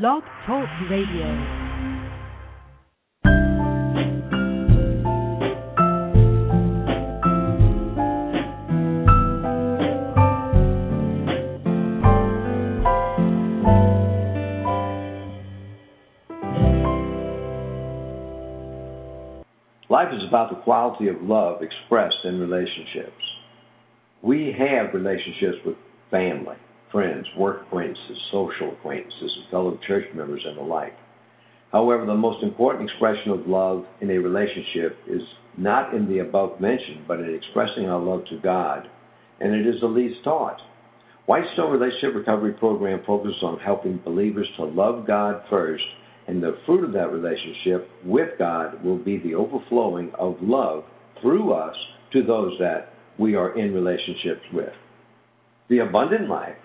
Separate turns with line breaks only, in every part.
Blog Talk Radio.
Life is about the quality of love expressed in relationships. We have relationships with family, friends, work acquaintances, social acquaintances, fellow church members, and the like. However, the most important expression of love in a relationship is not in the above mentioned, but in expressing our love to God, and it is the least taught. Whitestone Relationship Recovery Program focuses on helping believers to love God first, and the fruit of that relationship with God will be the overflowing of love through us to those that we are in relationships with. The abundant life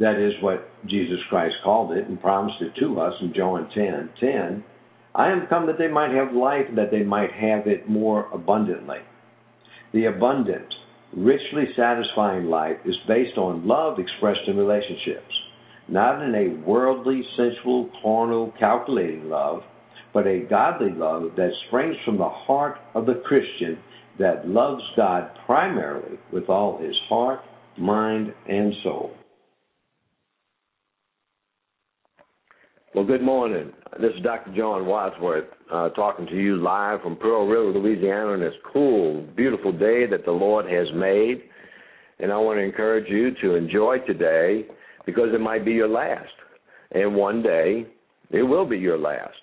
that is what Jesus Christ called it and promised it to us in John 10 10. I am come that they might have life, that they might have it more abundantly. The abundant, richly satisfying life is based on love expressed in relationships, not in a worldly, sensual, carnal, calculating love, but a godly love that springs from the heart of the Christian that loves God primarily with all his heart, mind, and soul.
Well, good morning. This is Dr. John Wadsworth uh, talking to you live from Pearl River, Louisiana, on this cool, beautiful day that the Lord has made. And I want to encourage you to enjoy today because it might be your last. And one day, it will be your last.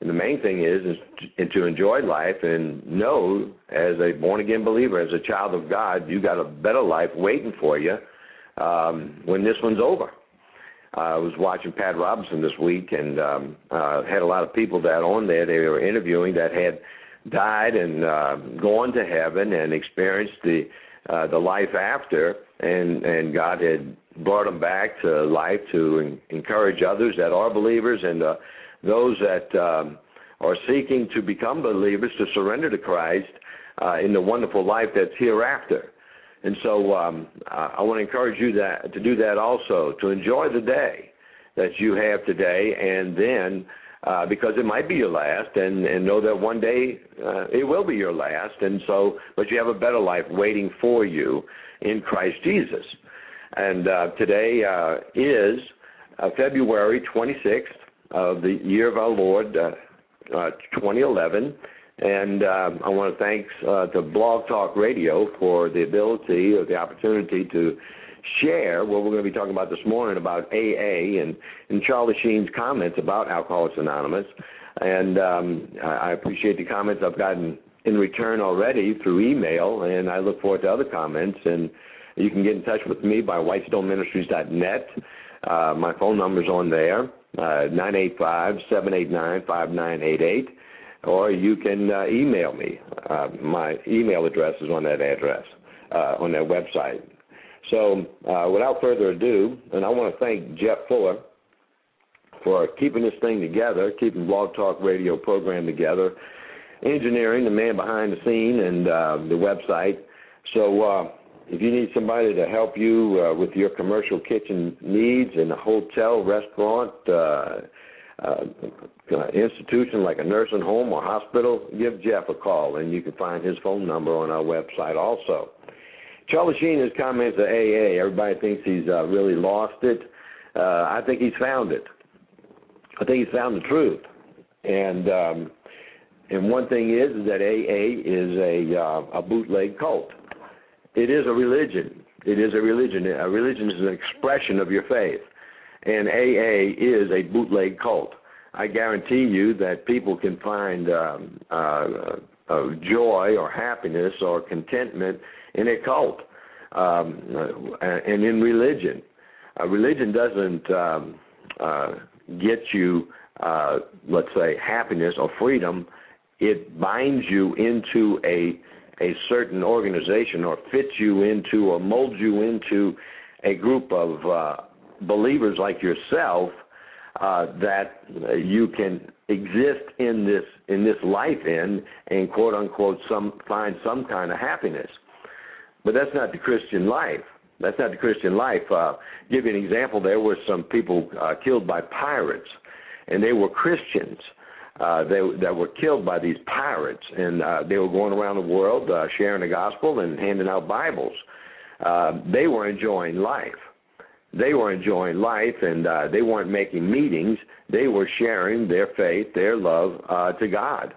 And the main thing is, is to enjoy life and know, as a born again believer, as a child of God, you got a better life waiting for you um, when this one's over. I was watching Pat Robertson this week and um, uh, had a lot of people that on there they were interviewing that had died and uh, gone to heaven and experienced the uh, the life after, and and God had brought them back to life to en- encourage others that are believers and uh, those that um, are seeking to become believers to surrender to Christ uh, in the wonderful life that's hereafter. And so um, I want to encourage you that to do that also, to enjoy the day that you have today, and then uh, because it might be your last, and, and know that one day uh, it will be your last, and so but you have a better life waiting for you in Christ Jesus. And uh, today uh, is uh, February 26th of the year of our Lord, uh, 2011. And um, I want to thank uh, to Blog Talk Radio for the ability or the opportunity to share what we're going to be talking about this morning about AA and, and Charlie Sheen's comments about Alcoholics Anonymous. And um, I appreciate the comments I've gotten in return already through email, and I look forward to other comments. And you can get in touch with me by whitestoneministries.net. Uh, my phone number's on there, uh, 985 789 5988 or you can uh, email me. Uh, my email address is on that address, uh, on that website. So, uh, without further ado, and I want to thank Jeff Fuller for keeping this thing together, keeping Blog Talk Radio program together, engineering, the man behind the scene, and uh, the website. So, uh, if you need somebody to help you with your commercial kitchen needs in a hotel, restaurant, uh, institution like a nursing home or hospital, give Jeff a call, and you can find his phone number on our website also. Charlie Sheen has comments at AA. Everybody thinks he's uh, really lost it. Uh, I think he's found it. I think he's found the truth. And um, and one thing is, is that AA is a uh, a bootleg cult. It is a religion. It is a religion. A religion is an expression of your faith and AA is a bootleg cult. I guarantee you that people can find um, uh, uh, joy or happiness or contentment in a cult um, uh, and in religion. Uh, religion doesn't um, uh, get you, uh, let's say, happiness or freedom. It binds you into a a certain organization or fits you into or molds you into a group of uh, believers like yourself uh, that you can exist in this in this life in and quote unquote some find some kind of happiness. But that's not the Christian life. That's not the Christian life. Uh, give you an example. There were some people uh, killed by pirates, and they were Christians. Uh, they that were killed by these pirates, and uh, they were going around the world uh, sharing the gospel and handing out Bibles. Uh, they were enjoying life. They were enjoying life, and uh, they weren't making meetings. They were sharing their faith, their love uh, to God,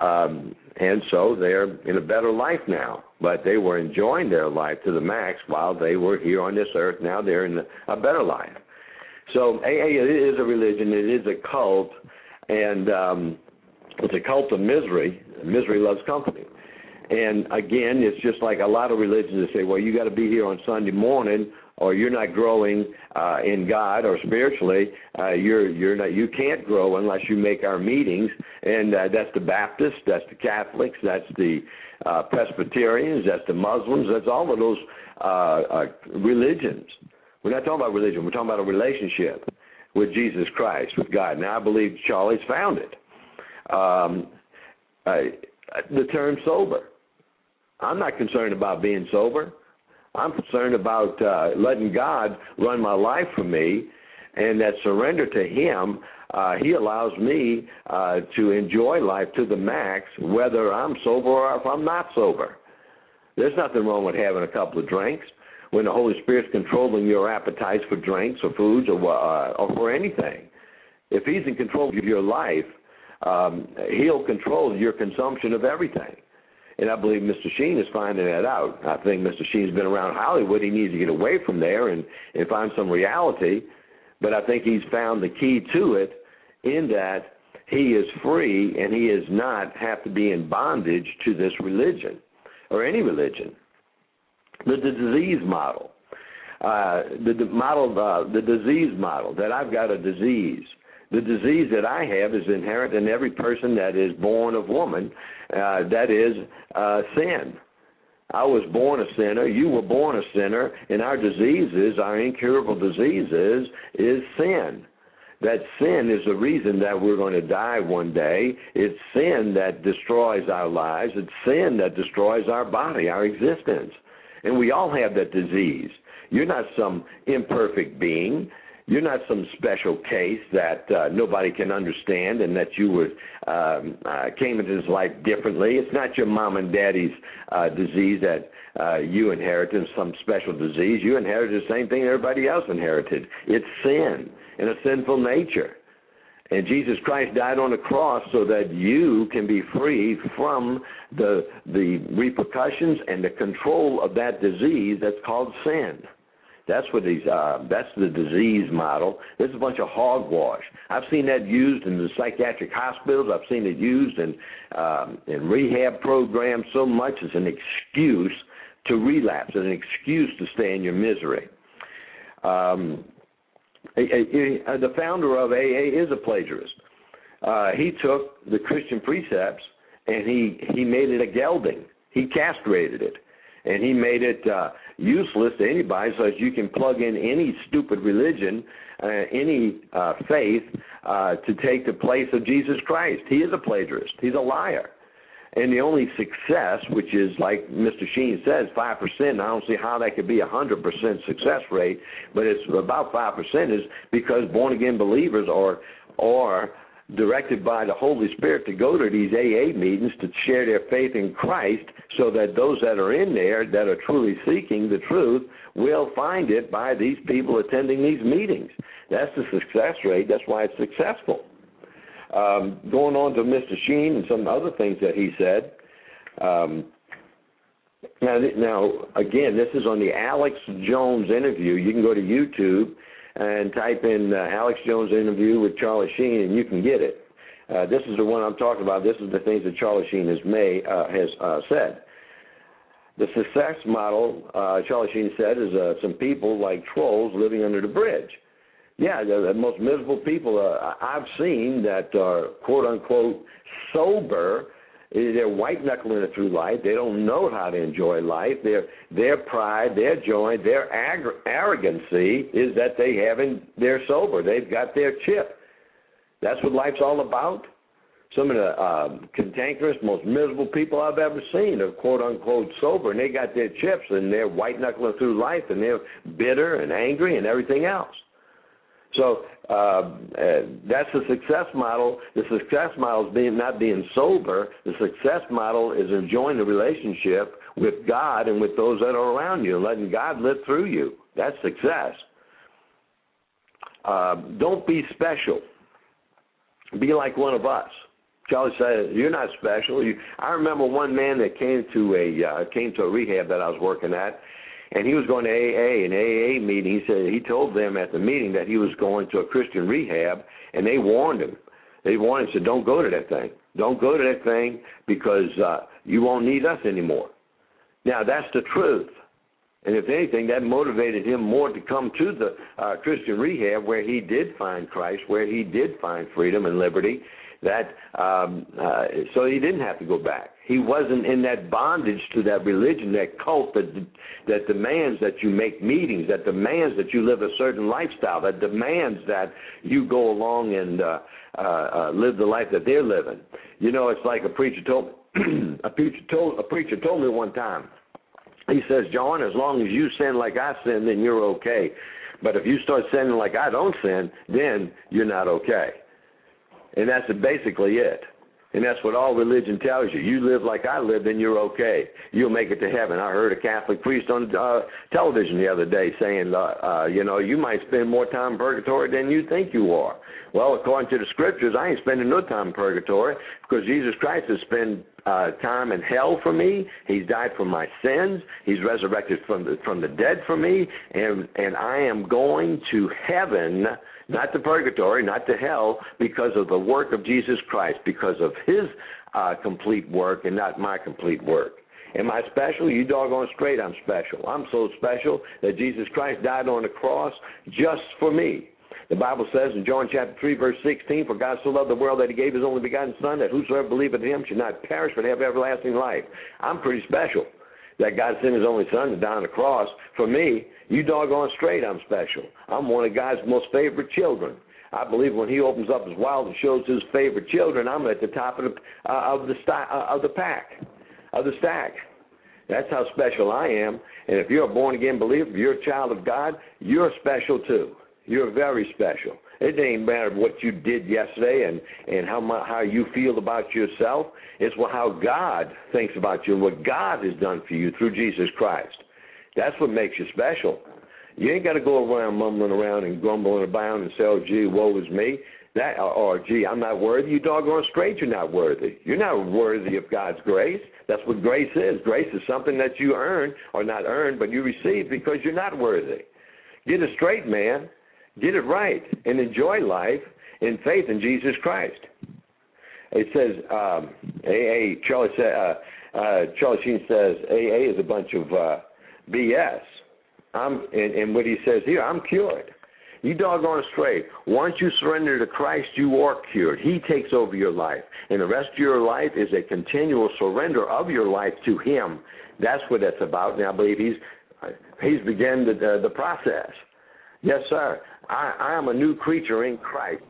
um, and so they're in a better life now. But they were enjoying their life to the max while they were here on this earth. Now they're in a better life. So AA is a religion. It is a cult and um, it's a cult of misery. Misery loves company. And again, it's just like a lot of religions that say, well, you got to be here on Sunday morning, or you're not growing uh, in God or spiritually. Uh, you're you're not you can't grow unless you make our meetings. And uh, that's the Baptists, that's the Catholics, that's the uh, Presbyterians, that's the Muslims, that's all of those uh, uh, religions. We're not talking about religion. We're talking about a relationship with Jesus Christ, with God. Now, I believe Charlie's found it. Um, I, the term sober. I'm not concerned about being sober. I'm concerned about uh, letting God run my life for me, and that surrender to Him. Uh, he allows me uh, to enjoy life to the max, whether I'm sober or if I'm not sober. There's nothing wrong with having a couple of drinks when the Holy Spirit's controlling your appetites for drinks or foods or uh, or for anything. If He's in control of your life, um, He'll control your consumption of everything. And I believe Mr. Sheen is finding that out. I think Mr. Sheen's been around Hollywood. He needs to get away from there and, and find some reality. But I think he's found the key to it in that he is free and he does not have to be in bondage to this religion or any religion the, the disease model. Uh, the, the model, uh, the disease model that I've got a disease. The disease that I have is inherent in every person that is born of woman. Uh, that is uh, sin. I was born a sinner. You were born a sinner, and our diseases, our incurable diseases, is sin. That sin is the reason that we're going to die one day. It's sin that destroys our lives. It's sin that destroys our body, our existence. And we all have that disease. You're not some imperfect being. You're not some special case that uh, nobody can understand and that you were um, uh, came into this life differently. It's not your mom and daddy's uh, disease that uh, you inherited, some special disease. You inherited the same thing everybody else inherited. It's sin and a sinful nature. And Jesus Christ died on the cross so that you can be free from the the repercussions and the control of that disease that's called sin. That's what these uh, that's the disease model. There's a bunch of hogwash. I've seen that used in the psychiatric hospitals. I've seen it used in um, in rehab programs so much as an excuse to relapse, as an excuse to stay in your misery. Um, the founder of AA is a plagiarist. Uh, he took the Christian precepts and he he made it a gelding. He castrated it, and he made it uh, useless to anybody, so you can plug in any stupid religion, uh, any uh, faith, uh, to take the place of Jesus Christ. He is a plagiarist. He's a liar. And the only success, which is like Mr. Sheen says, five percent. I don't see how that could be a hundred percent success rate, but it's about five percent is because born again believers are are directed by the Holy Spirit to go to these AA meetings to share their faith in Christ so that those that are in there that are truly seeking the truth will find it by these people attending these meetings. That's the success rate. That's why it's successful. Um, going on to Mr. Sheen and some other things that he said. Um, now, now, again, this is on the Alex Jones interview. You can go to YouTube and type in uh, Alex Jones interview with Charlie Sheen, and you can get it. Uh, this is the one I'm talking about. This is the things that Charlie Sheen has made uh, has uh, said. The success model, uh, Charlie Sheen said, is uh, some people like trolls living under the bridge. Yeah, the, the most miserable people uh, I've seen that are quote unquote sober. They're white knuckling it through life. They don't know how to enjoy life. Their their pride, their joy, their ag- arrogancy is that they haven't. They're sober. They've got their chip. That's what life's all about. some of the uh, cantankerous, most miserable people I've ever seen are quote unquote sober, and they got their chips and they're white knuckling through life, and they're bitter and angry and everything else. So uh, uh, that's the success model. The success model is being not being sober. The success model is enjoying the relationship with God and with those that are around you, letting God live through you. That's success. Uh, don't be special. Be like one of us. Charlie said, "You're not special." You, I remember one man that came to a uh, came to a rehab that I was working at, and he was going to AA an AA meeting. He said he told them at the meeting that he was going to a Christian rehab, and they warned him. They warned him said, "Don't go to that thing. Don't go to that thing because uh, you won't need us anymore." Now that's the truth. And if anything, that motivated him more to come to the uh, Christian rehab where he did find Christ, where he did find freedom and liberty, that um, uh, so he didn't have to go back. He wasn't in that bondage to that religion, that cult that that demands that you make meetings, that demands that you live a certain lifestyle, that demands that you go along and uh, uh, uh, live the life that they're living. You know, it's like a preacher told a preacher told a preacher told me one time. He says, John, as long as you sin like I sin, then you're okay. But if you start sinning like I don't sin, then you're not okay. And that's basically it. And that's what all religion tells you. You live like I live, then you're okay. You'll make it to heaven. I heard a Catholic priest on uh, television the other day saying, uh, uh, you know, you might spend more time in purgatory than you think you are. Well, according to the scriptures, I ain't spending no time in purgatory because Jesus Christ has spent uh, time in hell for me. He's died for my sins. He's resurrected from the from the dead for me, and and I am going to heaven not to purgatory, not to hell, because of the work of Jesus Christ, because of his uh, complete work and not my complete work. Am I special? You doggone straight I'm special. I'm so special that Jesus Christ died on the cross just for me. The Bible says in John chapter 3, verse 16, For God so loved the world that he gave his only begotten Son, that whosoever believeth in him should not perish but have everlasting life. I'm pretty special that God sent his only son to die on the cross for me, you doggone straight I'm special. I'm one of God's most favorite children. I believe when he opens up his wallet and shows his favorite children, I'm at the top of the uh, of the st- uh, of the pack, of the stack. That's how special I am. And if you're a born again believer, if you're a child of God, you're special too. You're very special. It doesn't matter what you did yesterday and and how how you feel about yourself. It's what how God thinks about you and what God has done for you through Jesus Christ. That's what makes you special. You ain't got to go around mumbling around and grumbling about and say, "Oh, gee, woe is me." That or, or gee, I'm not worthy. You doggone straight, you're not worthy. You're not worthy of God's grace. That's what grace is. Grace is something that you earn or not earn, but you receive because you're not worthy. Get it straight, man. Get it right and enjoy life in faith in Jesus Christ. It says, um, AA, Charlie, uh, uh, Charlie Sheen says, AA is a bunch of uh, BS. I'm, and, and what he says here, I'm cured. You doggone straight. Once you surrender to Christ, you are cured. He takes over your life. And the rest of your life is a continual surrender of your life to Him. That's what that's about. And I believe He's He's begun the, the, the process. Yes, sir. I, I am a new creature in Christ.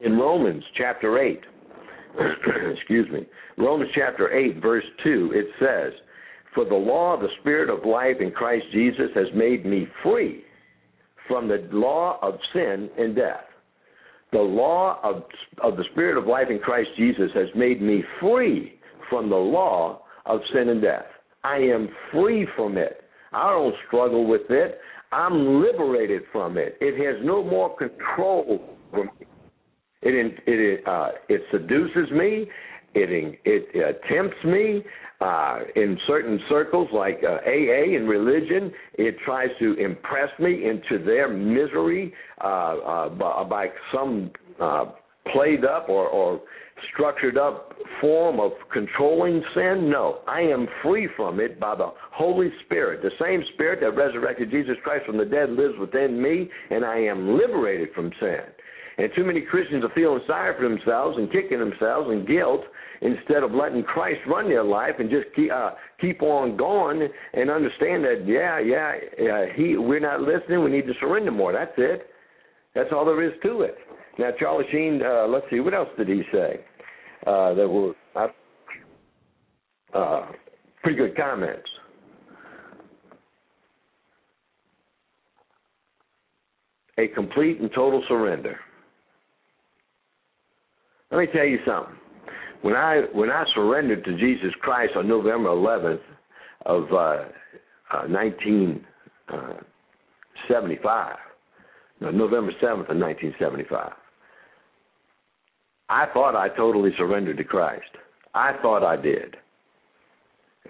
In Romans chapter 8, excuse me, Romans chapter 8, verse 2, it says, For the law of the Spirit of life in Christ Jesus has made me free from the law of sin and death. The law of, of the Spirit of life in Christ Jesus has made me free from the law of sin and death. I am free from it. I don't struggle with it. I'm liberated from it. It has no more control over me. It it uh, it seduces me. It it uh, tempts me. Uh, in certain circles like uh, AA and religion, it tries to impress me into their misery uh, uh, by, by some uh, played up or, or structured up form of controlling sin? No. I am free from it by the Holy Spirit. The same Spirit that resurrected Jesus Christ from the dead lives within me, and I am liberated from sin. And too many Christians are feeling sorry for themselves and kicking themselves in guilt instead of letting Christ run their life and just keep uh, keep on going and understand that yeah yeah uh, he we're not listening. We need to surrender more. That's it. That's all there is to it. Now Charlie Sheen, uh, let's see what else did he say. Uh, that were uh, pretty good comments. A complete and total surrender. Let me tell you something. When I when I surrendered to Jesus Christ on November 11th of uh, uh, 1975, uh, no, November 7th of 1975, I thought I totally surrendered to Christ. I thought I did.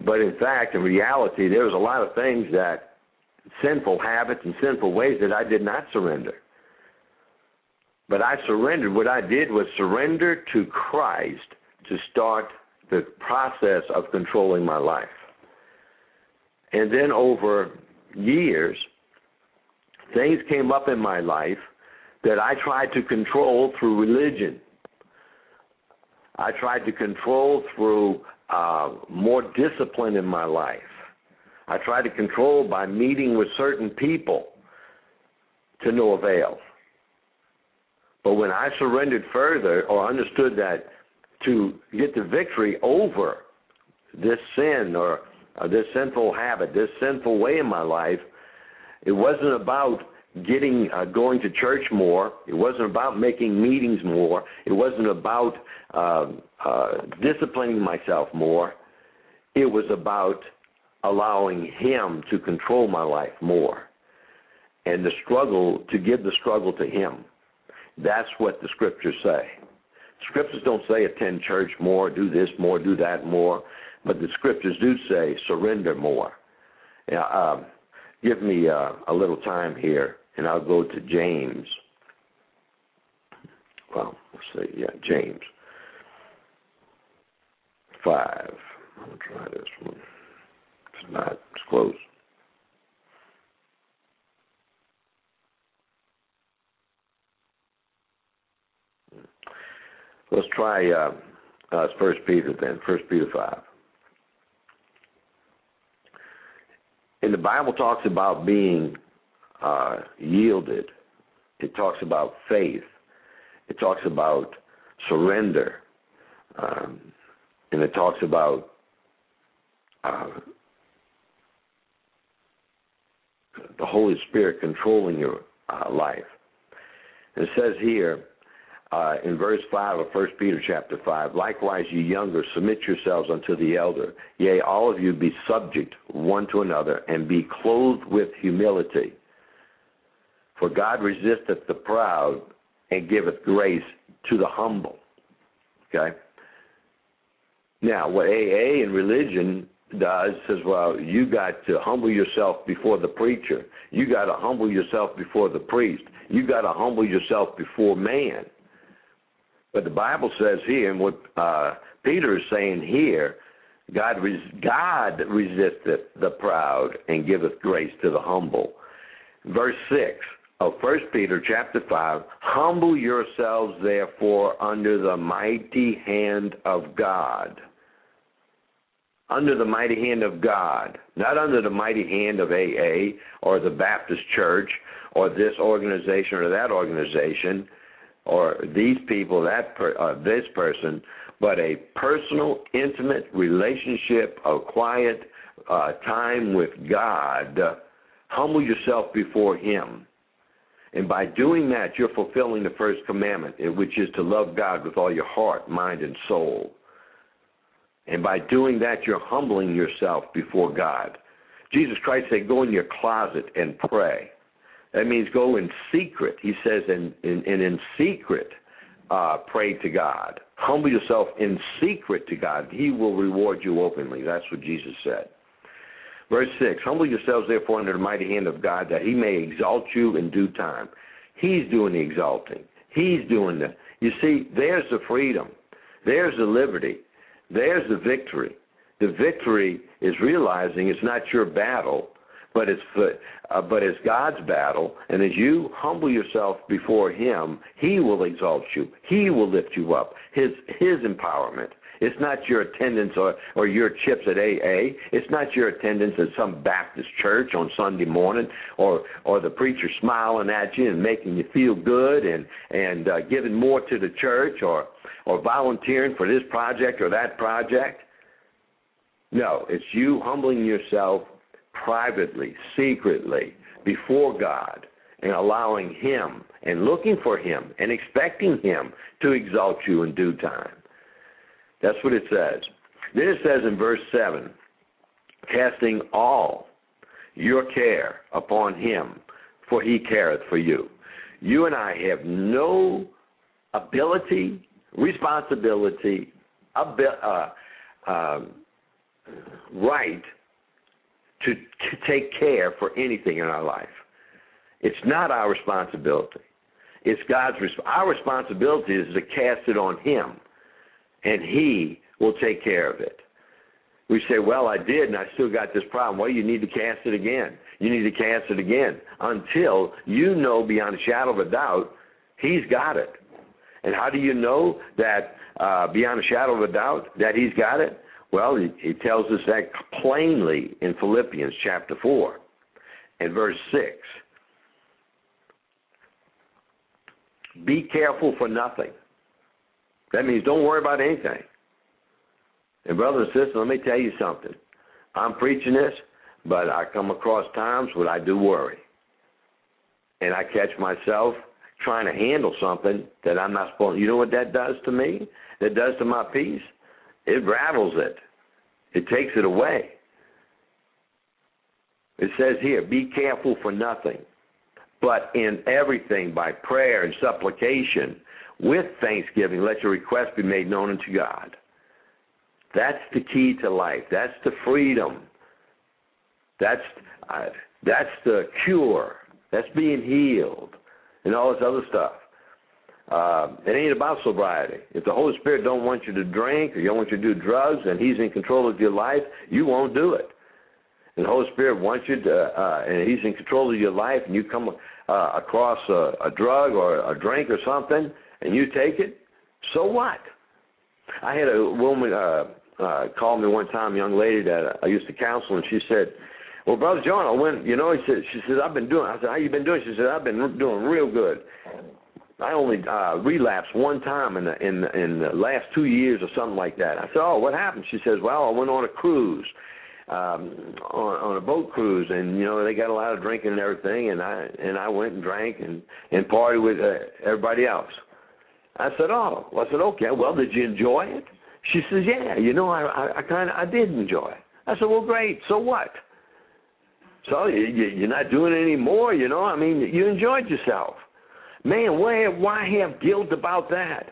But in fact, in reality, there was a lot of things that sinful habits and sinful ways that I did not surrender. But I surrendered. What I did was surrender to Christ to start the process of controlling my life. And then over years, things came up in my life that I tried to control through religion. I tried to control through uh, more discipline in my life. I tried to control by meeting with certain people to no avail. But when I surrendered further or understood that to get the victory over this sin or uh, this sinful habit, this sinful way in my life, it wasn't about getting uh, going to church more. It wasn't about making meetings more. It wasn't about uh, uh, disciplining myself more. It was about allowing Him to control my life more, and the struggle to give the struggle to Him. That's what the scriptures say. Scriptures don't say attend church more, do this more, do that more, but the scriptures do say surrender more. Yeah, um, give me uh, a little time here and I'll go to James. Well, let's see, yeah, James 5. I'll try this one. It's not, it's close. Let's try uh, uh, First Peter then. First Peter five. And the Bible talks about being uh, yielded. It talks about faith. It talks about surrender. Um, and it talks about uh, the Holy Spirit controlling your uh, life. It says here uh, in verse 5 of 1 Peter chapter 5, likewise, ye younger, submit yourselves unto the elder. Yea, all of you be subject one to another, and be clothed with humility. For God resisteth the proud and giveth grace to the humble. Okay? Now, what AA and religion does says, well, you got to humble yourself before the preacher. You got to humble yourself before the priest. You got to humble yourself before man. But the Bible says here, and what uh, Peter is saying here, God, res- God resisteth the proud and giveth grace to the humble. Verse 6 of First Peter chapter five, humble yourselves therefore under the mighty hand of God. Under the mighty hand of God, not under the mighty hand of AA or the Baptist Church or this organization or that organization or these people, that per, uh, this person, but a personal, intimate relationship of quiet uh, time with God. Humble yourself before Him and by doing that, you're fulfilling the first commandment, which is to love God with all your heart, mind, and soul. And by doing that, you're humbling yourself before God. Jesus Christ said, Go in your closet and pray. That means go in secret. He says, and in, in, in secret, uh, pray to God. Humble yourself in secret to God. He will reward you openly. That's what Jesus said. Verse 6 Humble yourselves, therefore, under the mighty hand of God, that he may exalt you in due time. He's doing the exalting. He's doing the. You see, there's the freedom. There's the liberty. There's the victory. The victory is realizing it's not your battle, but it's uh, but it's God's battle. And as you humble yourself before Him, He will exalt you. He will lift you up. His His empowerment It's not your attendance or, or your chips at AA. It's not your attendance at some Baptist church on Sunday morning or, or the preacher smiling at you and making you feel good and, and uh, giving more to the church or, or volunteering for this project or that project. No, it's you humbling yourself privately, secretly, before God and allowing Him and looking for Him and expecting Him to exalt you in due time. That's what it says. Then it says in verse 7 casting all your care upon Him, for He careth for you. You and I have no ability, responsibility, uh, uh, right to, to take care for anything in our life. It's not our responsibility. It's God's our responsibility is to cast it on him and he will take care of it. We say, "Well, I did and I still got this problem." Well, you need to cast it again. You need to cast it again until you know beyond a shadow of a doubt he's got it. And how do you know that uh, beyond a shadow of a doubt that he's got it? Well, he, he tells us that plainly in Philippians chapter 4 and verse 6. Be careful for nothing. That means don't worry about anything. And, brothers and sisters, let me tell you something. I'm preaching this, but I come across times when I do worry. And I catch myself trying to handle something that I'm not supposed to. You know what that does to me? That does to my peace? It rattles it. It takes it away. It says here, be careful for nothing, but in everything by prayer and supplication with thanksgiving, let your request be made known unto God. That's the key to life. That's the freedom. That's uh, that's the cure. That's being healed, and all this other stuff. Uh, it ain't about sobriety. If the Holy Spirit don't want you to drink or you don't want you to do drugs and He's in control of your life, you won't do it. And the Holy Spirit wants you to, uh, and He's in control of your life, and you come uh, across a, a drug or a drink or something, and you take it, so what? I had a woman uh, uh, call me one time, a young lady that I used to counsel, and she said, "Well, brother John, I went. You know," he said. She said, "I've been doing." I said, "How you been doing?" She said, "I've been doing real good." I only uh, relapsed one time in the in the, in the last two years or something like that. I said, "Oh, what happened?" She says, "Well, I went on a cruise, um, on on a boat cruise, and you know they got a lot of drinking and everything, and I and I went and drank and and party with uh, everybody else." I said, "Oh," Well, I said, "Okay. Well, did you enjoy it?" She says, "Yeah. You know, I I, I kind of I did enjoy it." I said, "Well, great. So what?" So you, you, you're not doing it anymore, you know. I mean, you enjoyed yourself. Man, why why have guilt about that?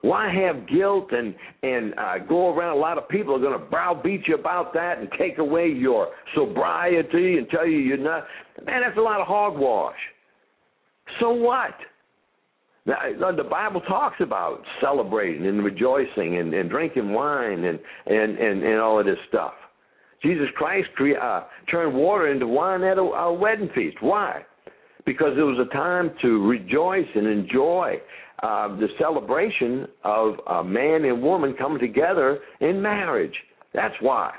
Why have guilt and and uh, go around? A lot of people are going to browbeat you about that and take away your sobriety and tell you you're not. Man, that's a lot of hogwash. So what? Now, the Bible talks about celebrating and rejoicing and, and drinking wine and, and, and, and all of this stuff. Jesus Christ cre- uh, turned water into wine at a, a wedding feast. Why? because it was a time to rejoice and enjoy uh, the celebration of a man and woman coming together in marriage. That's why.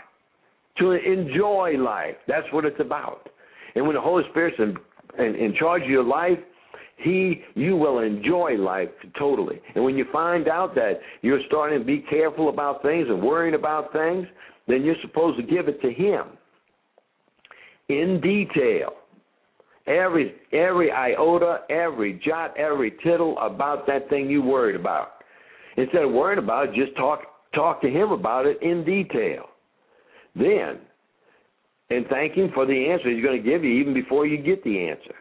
To enjoy life. That's what it's about. And when the Holy Spirit's in, in, in charge of your life, he you will enjoy life totally. And when you find out that you're starting to be careful about things and worrying about things, then you're supposed to give it to him in detail every every iota, every jot, every tittle about that thing you worried about. Instead of worrying about it, just talk talk to him about it in detail. Then, and thank him for the answer he's going to give you even before you get the answer.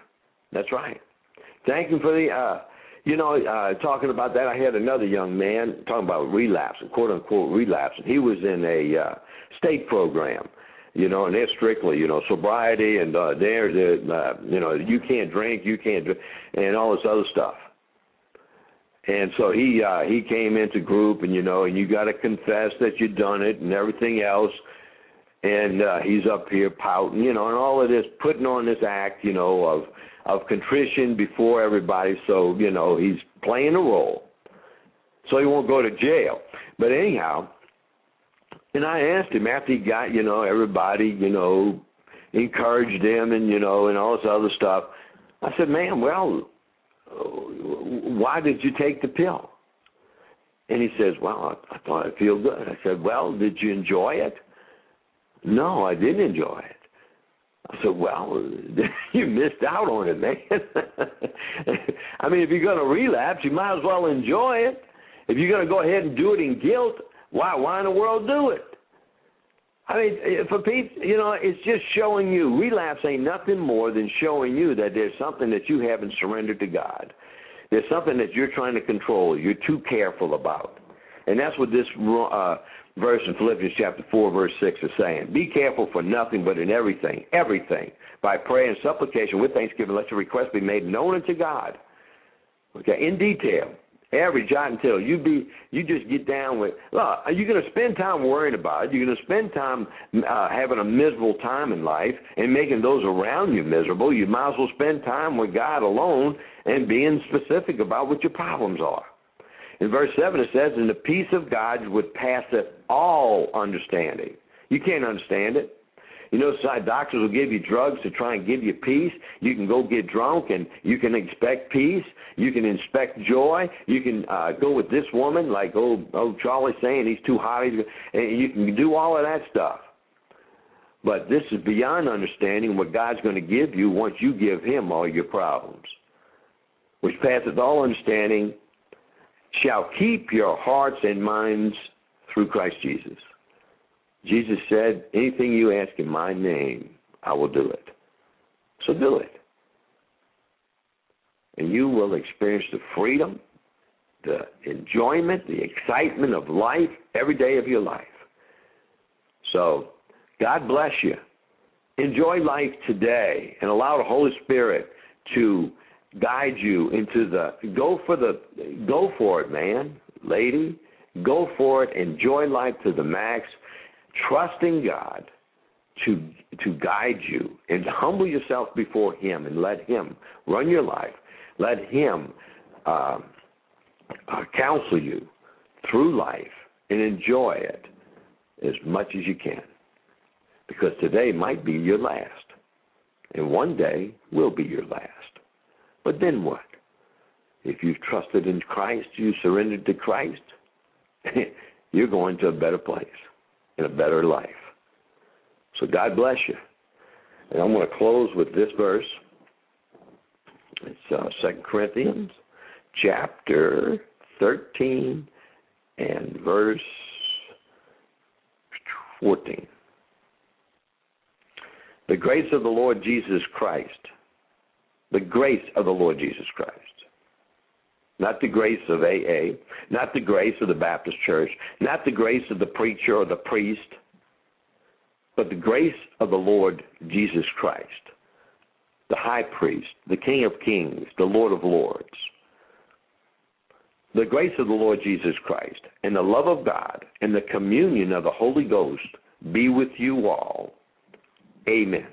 That's right. Thank him for the. Uh, you know, uh, talking about that, I had another young man talking about relapse, quote unquote relapse, and he was in a uh, state program you know, and they're strictly, you know, sobriety and uh, they're uh, you know, you can't drink, you can't, drink, and all this other stuff. And so he uh, he came into group, and you know, and you got to confess that you've done it and everything else. And uh, he's up here pouting, you know, and all of this, putting on this act, you know, of of contrition before everybody. So you know, he's playing a role, so he won't go to jail. But anyhow, And I asked him after he got, you know, everybody, you know, encouraged him and, you know, and all this other stuff. I said, man, well, why did you take the pill? And he says, well, I, I thought I'd feel good. I said, well, did you enjoy it? No, I didn't enjoy it. I said, well, you missed out on it, man. I mean, if you're going to relapse, you might as well enjoy it. If you're going to go ahead and do it in guilt, why, why in the world do it? I mean, for people, you know, it's just showing you. Relapse ain't nothing more than showing you that there's something that you haven't surrendered to God. There's something that you're trying to control. You're too careful about, and that's what this uh, verse in Philippians chapter four, verse six is saying. Be careful for nothing, but in everything, everything, by prayer and supplication with thanksgiving, let your request be made known unto God. Okay, in detail every jot and tittle. You be you just get down with. Look, are you going to spend time worrying about it? You're going to spend time uh, having a miserable time in life and making those around you miserable. You might as well spend time with God alone and being specific about what your problems are. In verse seven it says, "And the peace of God would passeth all understanding." You can't understand it. You know, doctors will give you drugs to try and give you peace. You can go get drunk and you can expect peace. You can inspect joy. You can uh, go with this woman, like old old Charlie's saying, he's too hot. He's, and you can do all of that stuff. But this is beyond understanding what God's going to give you once you give Him all your problems, which passeth all understanding, shall keep your hearts and minds through Christ Jesus. Jesus said, Anything you ask in my name, I will do it. So do it. And you will experience the freedom, the enjoyment, the excitement of life every day of your life. So, God bless you. Enjoy life today and allow the Holy Spirit to guide you into the go for the go for it, man, lady. Go for it. Enjoy life to the max trusting God to to guide you and humble yourself before Him and let Him run your life. Let Him uh, uh, counsel you through life and enjoy it as much as you can, because today might be your last, and one day will be your last. But then what? If you've trusted in Christ, you surrendered to Christ, you're going to a better place in a better life. So God bless you. And I'm going to close with this verse. It's uh, 2 Corinthians chapter 13 and verse 14. The grace of the Lord Jesus Christ, the grace of the Lord Jesus Christ, not the grace of AA, not the grace of the Baptist church, not the grace of the preacher or the priest, but the grace of the Lord Jesus Christ, the high priest, the King of kings, the Lord of lords. The grace of the Lord Jesus Christ and the love of God and the communion of the Holy Ghost be with you all. Amen.